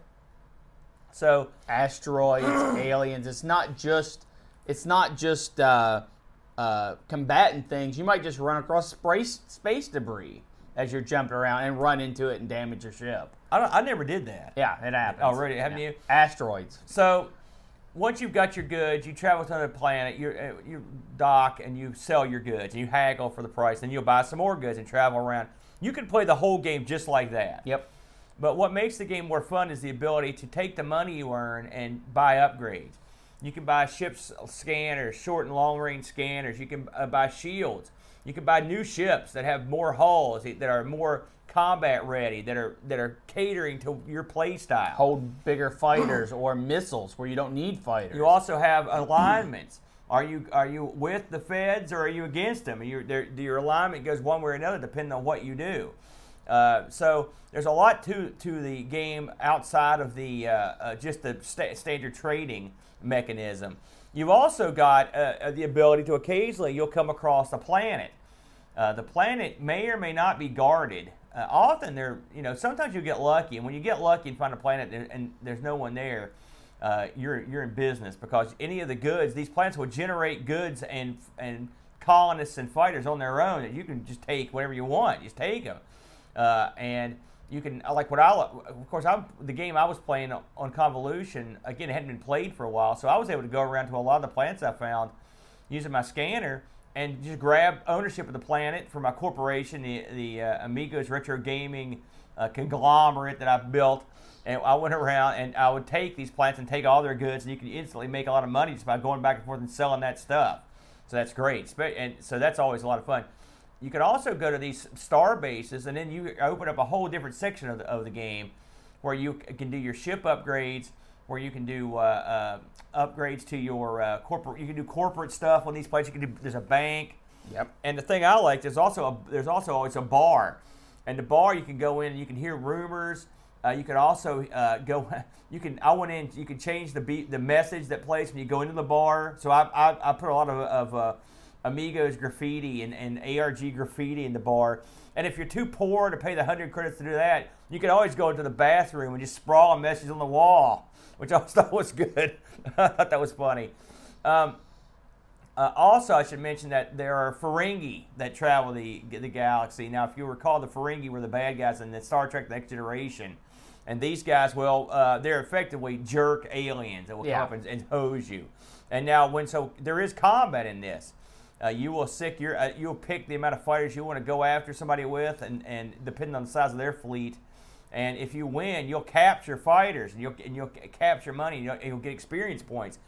So, Asteroids, aliens. It's not just. It's not just uh, uh, combatant things. You might just run across space space debris as you're jumping around and run into it and damage your ship. I, don't, I never did that. Yeah, it happens. Oh, really? Haven't Yeah. you? Asteroids. So, once you've got your goods, you travel to another planet, you uh, you dock and you sell your goods and you haggle for the price. and you'll buy some more goods and travel around. You can play the whole game just like that. Yep. But what makes the game more fun is the ability to take the money you earn and buy upgrades. You can buy ships scanners, short and long range scanners. You can uh, buy shields. You can buy new ships that have more hulls, that are more combat ready, that are that are catering to your play style. Hold bigger fighters or missiles where you don't need fighters. You also have alignments. Are you are you with the feds or are you against them? Your your alignment goes one way or another depending on what you do. Uh, so there's a lot to to the game outside of the uh, uh, just the sta- standard trading mechanism. You've also got uh, uh, the ability to occasionally you'll come across a planet. Uh, the planet may or may not be guarded. Uh, often they're, you know, sometimes you get lucky, and when you get lucky and find a planet and, and there's no one there, uh, you're you're in business because any of the goods, these plants will generate goods and and colonists and fighters on their own that you can just take whatever you want, just take them. uh, and you can like what I of course I'm the game I was playing on convolution again it hadn't been played for a while so I was able to go around to a lot of the plants I found using my scanner and just grab ownership of the planet for my corporation the the uh, Amigos Retro Gaming uh, conglomerate that I've built. And I went around and I would take these plants and take all their goods and you can instantly make a lot of money just by going back and forth and selling that stuff. So that's great. And so that's always a lot of fun. You can also go to these star bases, and then you open up a whole different section of the, of the game where you can do your ship upgrades, where you can do uh, uh, upgrades to your uh, corporate. You can do corporate stuff on these places. You can do. There's a bank. Yep. And the thing I like, there's also a, there's also always a bar, and the bar you can go in and you can hear rumors. Uh, you can also uh, go. You can. I went in. You can change the beat, the message that plays when you go into the bar. So I I, I put a lot of, of uh, Amigos graffiti and, and ARG graffiti in the bar. And if you're too poor to pay the hundred credits to do that, you can always go into the bathroom and just sprawl a message on the wall, which I thought was good. I thought that was funny. Um, uh, also, I should mention that there are Ferengi that travel the the galaxy. Now, if you recall, the Ferengi were the bad guys in the Star Trek: The Next Generation, and these guys, well, uh, they're effectively jerk aliens that will Yeah. come up and, and hose you. And now, when so there is combat in this, uh, you will sick your uh, you'll pick the amount of fighters you want to go after somebody with, and, and depending on the size of their fleet. And if you win, you'll capture fighters, and you'll and you'll capture money, and you'll, and you'll get experience points.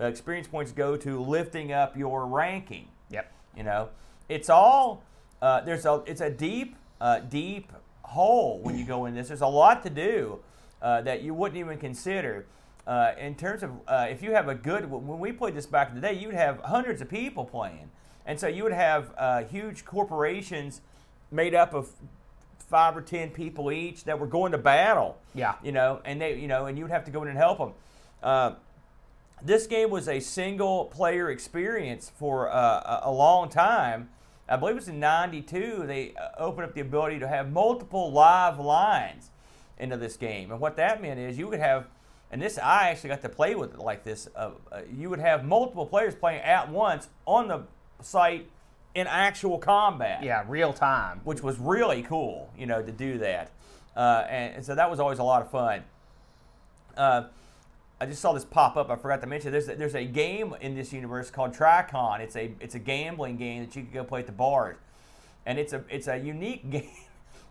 Uh, experience points go to lifting up your ranking. Yep. You know, it's all uh, there's a it's a deep uh, deep hole when you go in this. There's a lot to do uh, that you wouldn't even consider. Uh, in terms of uh, if you have a good when we played this back in the day, you'd have hundreds of people playing, and so you would have uh, huge corporations made up of five or ten people each that were going to battle. Yeah. You know, and they you know, and you would have to go in and help them. Uh, this game was a single player experience for uh, a, long time. I believe it was in '92. They uh, opened up the ability to have multiple live lines into this game, and what that meant is you would have, and this I actually got to play with it like this. Uh, uh, you would have multiple players playing at once on the site in actual combat Yeah, real time. which was really cool, you know, to do that. Uh, and, and so that was always a lot of fun. Uh, I just saw this pop up. I forgot to mention. There's a, there's a game in this universe called Tri-Cron. It's a it's a gambling game that you can go play at the bars, and it's a it's a unique game.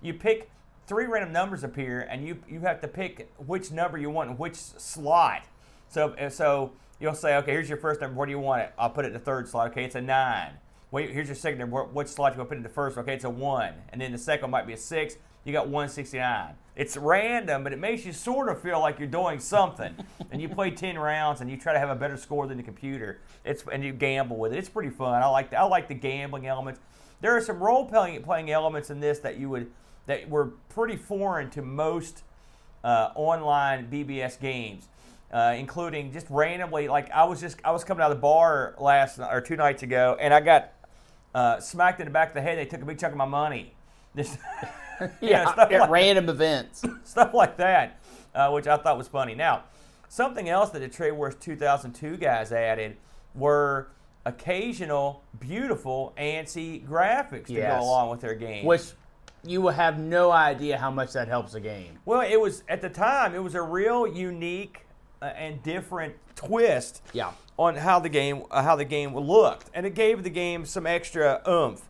You pick three random numbers appear, and you you have to pick which number you want in which slot. So so you'll say, okay, here's your first number. Where do you want it? I'll put it in the third slot. Okay, it's a nine. Wait, here's your second. What- What slot you going to put in the first? Okay, it's a one, and then the second might be a six. You got 169. It's random, but it makes you sort of feel like you're doing something. and you play 10 rounds, and you try to have a better score than the computer. It's and you gamble with it. It's pretty fun. I like the, I like the gambling elements. There are some role playing playing elements in this that you would that were pretty foreign to most uh, online BBS games, uh, including just randomly. Like I was just I was coming out of the bar last or two nights ago, and I got uh, smacked in the back of the head. They took a big chunk of my money. Just know, Yeah, stuff at like- random events. stuff like that, uh, which I thought was funny. Now, something else that the Trade Wars 2002 guys added were occasional beautiful ANSI graphics to Yes. go along with their game. Which you will have no idea how much that helps a game. Well, it was at the time. It was a real unique uh, and different twist. Yeah. On how the game uh, how the game looked, and it gave the game some extra oomph.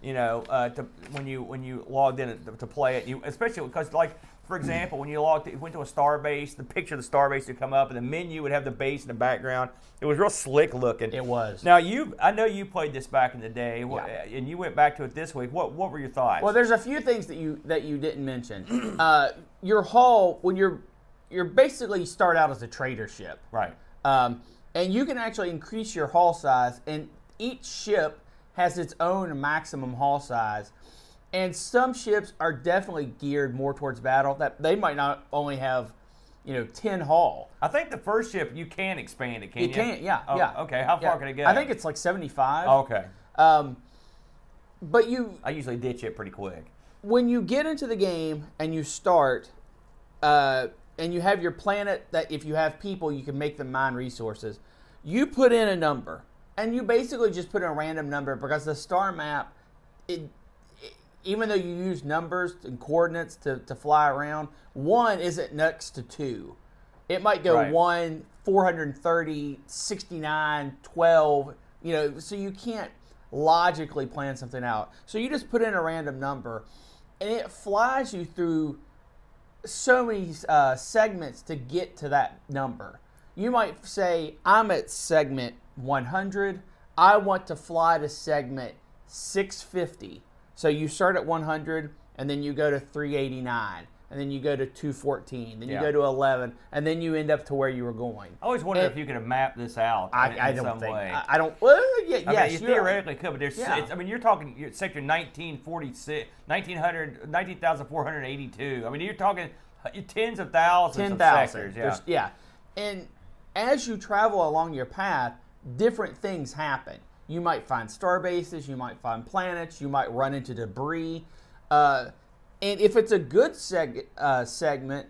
You know, uh, to, when you when you logged in to, to play it, you especially because like for example, when you logged went to a star base, the picture of the star base would come up, and the menu would have the base in the background. It was real slick looking. It was. Now you, I know you played this back in the day, Yeah. and you went back to it this week. What what were your thoughts? Well, there's a few things that you that you didn't mention. uh, your hull when you're you're basically start out as a trader ship, right. um, and you can actually increase your hull size, and each ship has its own maximum hull size. And some ships are definitely geared more towards battle. That they might not only have, you know, ten hull. I think the first ship you can expand it. Can you? You can't, yeah, Oh, yeah. Okay. How far Yeah. can it go? I think it's like seventy-five. Okay. Um, but you I usually ditch it pretty quick. when you get into the game and you start, uh, and you have your planet that if you have people, you can make them mine resources. You put in a number, and you basically just put in a random number because the star map, it, it even though you use numbers and coordinates to, to fly around, one isn't next to two. It might go Right. 1, 430, 69, 12, you know, so you can't logically plan something out. So you just put in a random number and it flies you through so many uh, segments to get to that number. You might say, I'm at segment 100. I want to fly to segment 650. So you start at 100 and then you go to 389 and then you go to 214, then you Yeah. go to 11, and then you end up to where you were going. I always wondered And- if you could have mapped this out I, in, I don't some think. way. I, I don't. Well, yeah, I yes, mean, you theoretically could, but there's. Yeah. I mean, you're talking you're, sector 1946, 1900, 19,482. I mean, you're talking uh, tens of thousands ten of thousand. sectors. Yeah. There's- yeah, and as you travel along your path, different things happen. You might find star bases, you might find planets, you might run into debris, uh, and if it's a good seg- uh, segment,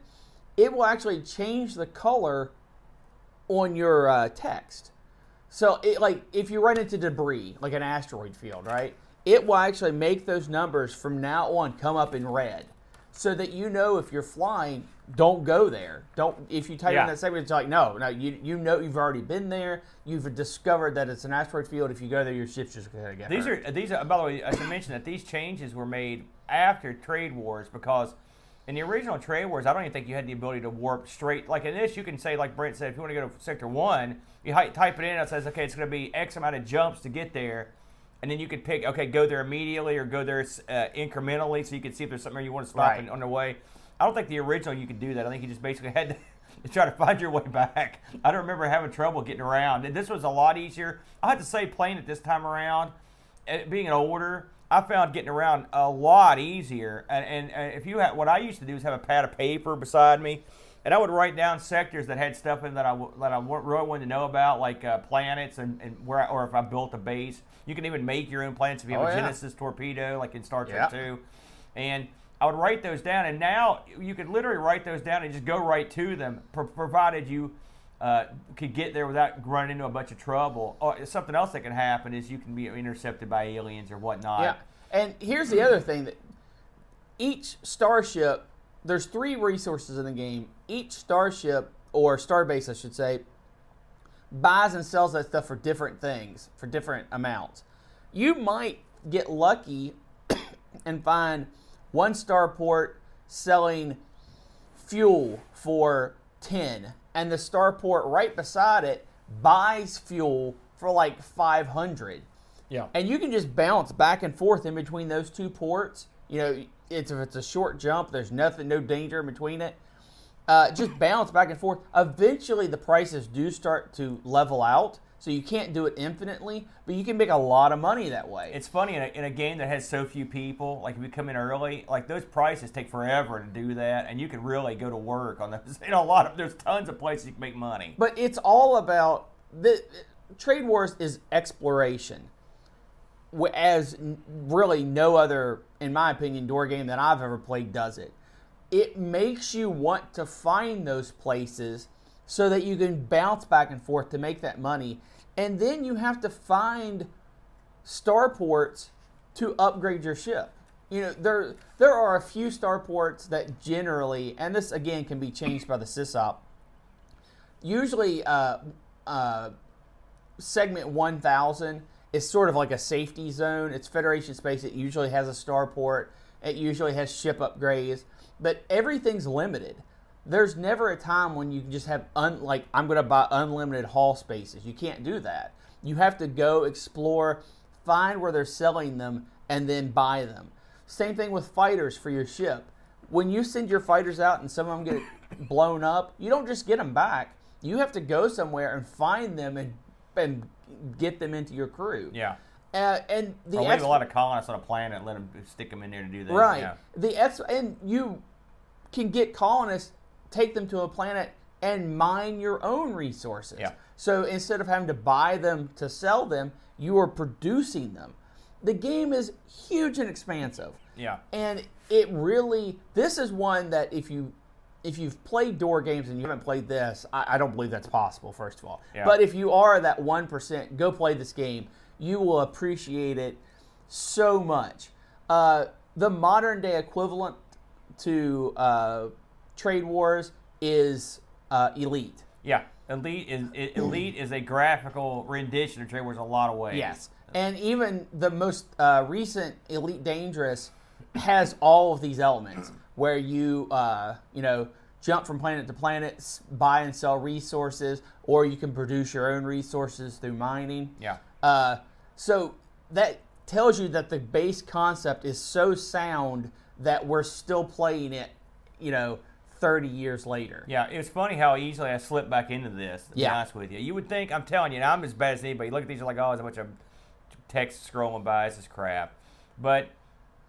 it will actually change the color on your uh, text. So, it, like, if you run into debris, like an asteroid field, right? It will actually make those numbers from now on come up in red, so that you know if you're flying, don't go there. Don't if you type Yeah. in that segment, it's like no, no. You you know you've already been there. You've discovered that it's an asteroid field. If you go there, your ship's just gonna get These hurt. are these are. By the way, I should mention that these changes were made after trade wars because in the original trade wars, I don't even think you had the ability to warp straight. Like in this, you can say, like Brent said, if you want to go to sector one, you type it in. It says, okay, it's going to be X amount of jumps to get there, and then you could pick, okay, go there immediately or go there uh, incrementally, so you can see if there's something you want to stop Right. in, on the way. I don't think the original you could do that. I think you just basically had to. try to find your way back. I don't remember having trouble getting around. And This was a lot easier. I have to say, playing it this time around, uh, being an older, I found getting around a lot easier. And, and, and if you had, what I used to do is have a pad of paper beside me, and I would write down sectors that had stuff in that I that I really wanted to know about, like uh, planets and, and where, I, or if I built a base. You can even make your own planets if you have Oh, a yeah. Genesis torpedo, like in Star Trek Yeah. 2. And I would write those down, and now you could literally write those down and just go right to them, pro- provided you uh, could get there without running into a bunch of trouble. Or something else that can happen is you can be intercepted by aliens or whatnot. Yeah. And here's the other thing that each starship, there's three resources in the game. Each starship or starbase, I should say, buys and sells that stuff for different things, for different amounts. You might get lucky and find one starport selling fuel for 10 and the starport right beside it buys fuel for like 500 Yeah. and you can just bounce back and forth in between those two ports. You know, it's if it's a short jump, there's nothing, no danger in between it. Uh, just bounce back and forth. Eventually, the prices do start to level out, so you can't do it infinitely, but you can make a lot of money that way. It's funny in a, in a game that has so few people, like if you come in early, like those prices take forever to do that, and you can really go to work on those. You know, a lot of there's tons of places you can make money. But it's all about the trade wars is exploration. As really no other, in my opinion, door game that I've ever played does it. It makes you want to find those places so that you can bounce back and forth to make that money, and then you have to find starports to upgrade your ship. You know, there there are a few starports that generally, and this again can be changed by the sysop. Usually uh, uh, segment 1000 is sort of like a safety zone. It's federation space. It usually has a starport. It usually has ship upgrades. But everything's limited there's never a time when you can just have un- like i'm going to buy unlimited hall spaces you can't do that you have to go explore find where they're selling them and then buy them same thing with fighters for your ship when you send your fighters out and some of them get blown up, you don't just get them back. You have to go somewhere and find them and and get them into your crew. Yeah. Uh, and the Or leave ex- a lot of colonists on a planet and let them stick them in there to do that. right. Yeah. The ex- and you can get colonists, take them to a planet, and mine your own resources. Yeah. So instead of having to buy them to sell them, you are producing them. The game is huge and expansive Yeah. and it really this is one that if you if you've played door games and you haven't played this i, I don't believe that's possible first of all Yeah. but if you are that 1% go play this game you will appreciate it so much uh, the modern day equivalent to uh, Trade Wars is uh, Elite. Yeah, Elite is Elite is a graphical rendition of Trade Wars in a lot of ways. Yes, and even the most uh, recent Elite Dangerous has all of these elements where you uh, you know jump from planet to planet, buy and sell resources, or you can produce your own resources through mining. Yeah. Uh, so that tells you that the base concept is so sound that we're still playing it, you know, 30 years later. Yeah, it's funny how easily I slipped back into this. To be Yeah. honest with you, you would think I'm telling you, and I'm as bad as anybody. Look at these, you're like, oh, it's a bunch of text scrolling by. This is crap. But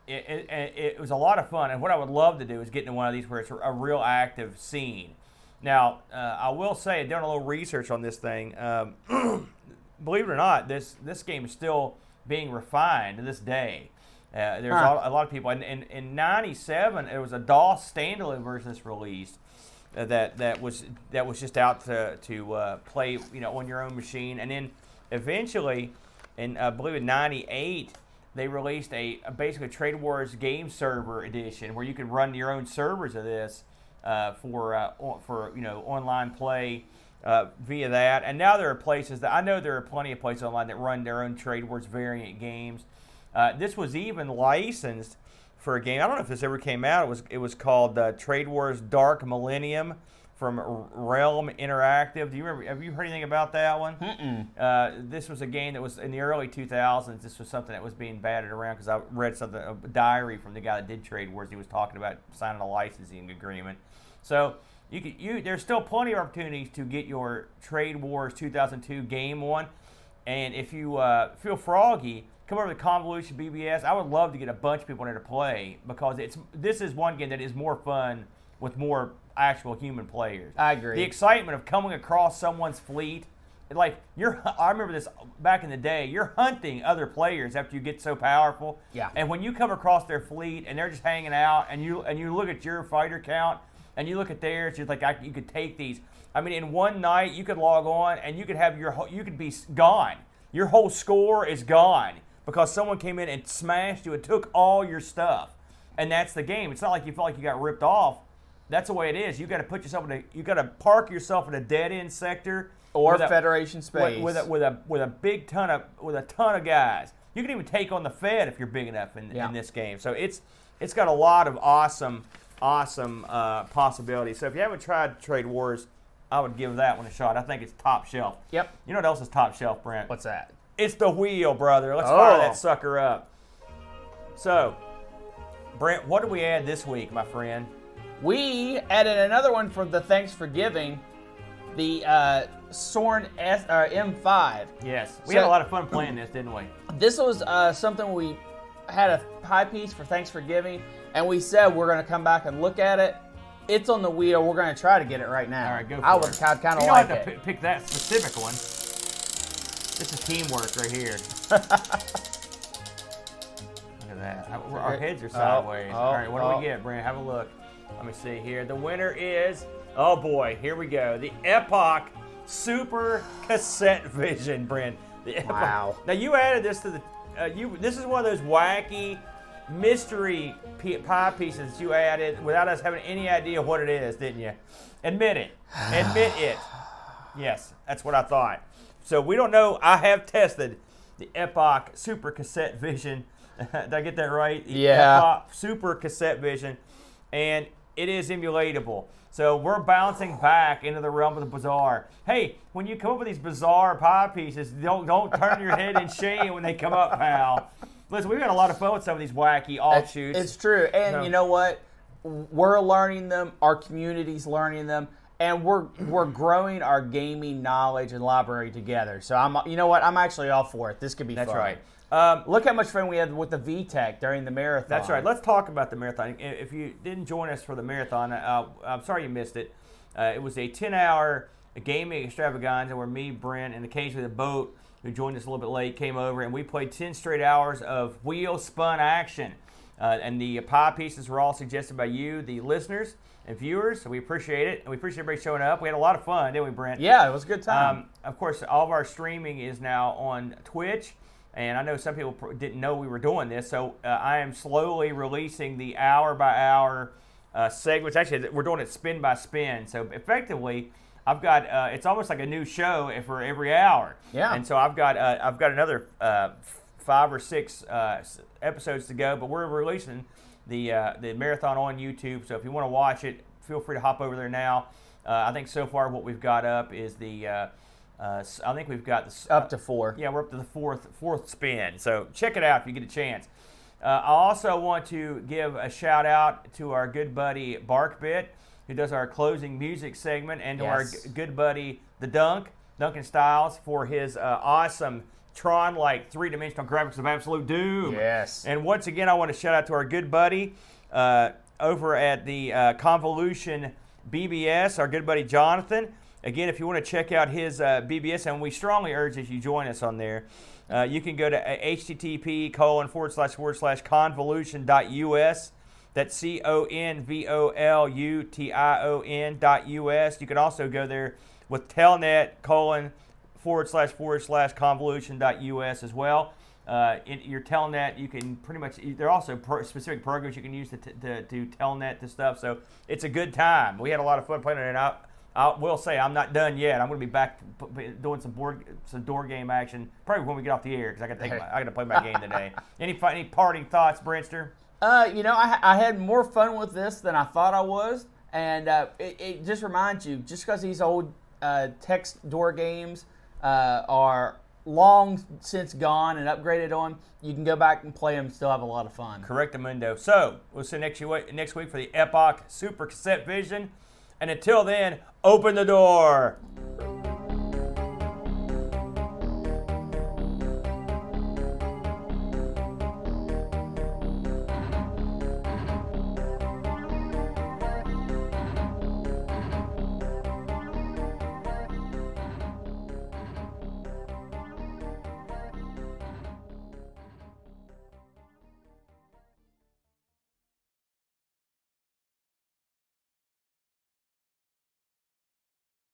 it, it, it, it was a lot of fun, and what I would love to do is get into one of these where it's a real active scene. Now, uh, I will say, doing a little research on this thing, um, believe it or not, this this game is still being refined to this day. Uh, there's Huh. a, lot of people, and in, in '97, there was a DOS standalone version that's released uh, that that was that was just out to to uh, play, you know, on your own machine, and then eventually, in uh, I believe in '98, they released a, a basically Trade Wars game server edition where you could run your own servers of this uh, for uh, on- for you know online play uh, via that. And now there are places that I know there are plenty of places online that run their own Trade Wars variant games. Uh, this was even licensed for a game. I don't know if this ever came out. It was it was called uh, Trade Wars Dark Millennium from Realm Interactive. Do you remember? Have you heard anything about that one? Mm-mm. Uh, this was a game that was in the early 2000s. This was something that was being batted around because I read something, a diary from the guy that did Trade Wars. He was talking about signing a licensing agreement. So you could, you there's still plenty of opportunities to get your Trade Wars 2002 game on. And if you uh, feel froggy, come over to Convolution BBS. I would love to get a bunch of people in there to play because it's this is one game that is more fun with more actual human players. I agree. The excitement of coming across someone's fleet, like you're. I remember this back in the day. You're hunting other players after you get so powerful. Yeah. And when you come across their fleet and they're just hanging out, and you and you look at your fighter count and you look at theirs, you're like, I, you could take these. I mean, in one night you could log on and you could have your you could be gone. Your whole score is gone because someone came in and smashed you and took all your stuff. And that's the game. It's not like you felt like you got ripped off. That's the way it is. You got to put yourself in a. You got to park yourself in a dead end sector Or a- Federation Space. with, with a with a with a big ton of with a ton of guys. You can even take on the Fed if you're big enough in, Yeah. in this game. So it's it's got a lot of awesome awesome uh, possibilities. So if you haven't tried Trade Wars, I would give that one a shot. I think it's top shelf. Yep. You know what else is top shelf, Brent? What's that? It's the wheel, brother. Let's fire Oh. that sucker up. So, Brent, what did we add this week, my friend? We added another one for the Thanks for Giving, the uh, Sord S, uh, M5. Yes, we So- had a lot of fun playing this, didn't we? This was uh, something we had a pie piece for Thanks for Giving, and we said we're going to come back and look at it. It's on the wheel. We're going to try to get it right now. All right, go for I it. would kind of like have to it. pi- pick that specific one. This is teamwork right here. Look at that. Our heads are Oh, sideways. oh, All right, what do oh. we get, Brent? Have a look. Let me see here. The winner is, oh boy, here we go. The Epoch Super Cassette Vision, Brent. Wow. Now you added this to the, uh, you. This is one of those wacky mystery pie pieces you added without us having any idea what it is, didn't you? Admit it. Admit it. Yes, that's what I thought. So we don't know. I have tested the Epoch Super Cassette Vision. Did I get that right? The Yeah. Epoch Super Cassette Vision, and it is emulatable. So we're bouncing back into the realm of the bizarre. Hey, when you come up with these bizarre pie pieces, don't don't turn your head in shame when they come up, pal. Listen, we've had a lot of fun with some of these wacky offshoots. It's true, and No. you know what? We're learning them. Our community's learning them, and we're we're growing our gaming knowledge and library together. So I'm, you know what? I'm actually all for it. This could be that's fun. right. Um, Look how much fun we had with the VTech during the marathon. That's right. Let's talk about the marathon. If you didn't join us for the marathon, uh, I'm sorry you missed it. Uh, it was a 10-hour gaming extravaganza where me, Brent, and occasionally the boat, who joined us a little bit late, came over and we played 10 straight hours of wheel spun action. Uh, and the pie pieces were all suggested by you, the listeners and viewers. So we appreciate it, and we appreciate everybody showing up. We had a lot of fun, didn't we, Brent? Yeah, it was a good time. Um, of course, all of our streaming is now on Twitch. and I know some people pr- didn't know we were doing this. So uh, I am slowly releasing the hour by hour uh, segments. Actually, we're doing it spin by spin. So effectively, I've got uh, it's almost like a new show for every hour. Yeah. And so I've got uh, I've got another uh, five or six uh, episodes to go, but we're releasing the uh, the marathon on YouTube. So if you want to watch it, feel free to hop over there now. Uh, I think so far what we've got up is the uh, uh, I think we've got the s- Up to four. yeah, we're up to the fourth fourth spin. So check it out if you get a chance. Uh, I also want to give a shout out to our good buddy Barkbit, who does our closing music segment, and to our Yes. good buddy the Dunk, Duncan Styles, for his uh, awesome Tron-like three-dimensional graphics of Absolute Doom. Yes. And once again, I want to shout out to our good buddy uh, over at the uh, Convolution BBS, our good buddy Jonathan. Again, if you want to check out his uh, BBS, and we strongly urge that you join us on there, uh, you can go to uh, http colon forward slash forward slash convolution.us. That's C O N V O L U T I O N dot US. You can also go there with telnet colon forward slash forward slash convolution.us as well. Uh, in your telnet, you can pretty much, there are also pro- specific programs you can use to, to, to telnet to stuff. So it's a good time. We had a lot of fun playing it. And I, I will say, I'm not done yet. I'm going to be back doing some board, some door game action probably when we get off the air because I got to take, my, I got to play my game today. Any any parting thoughts, Brentster? Uh, you know, I, I had more fun with this than I thought I was, and uh, it, it just reminds you, just because these old uh, text door games uh, are long since gone and upgraded on, you can go back and play them, still have a lot of fun. Correctamundo. So we'll see next week, next week for the Epoch Super Cassette Vision. And until then, open the door.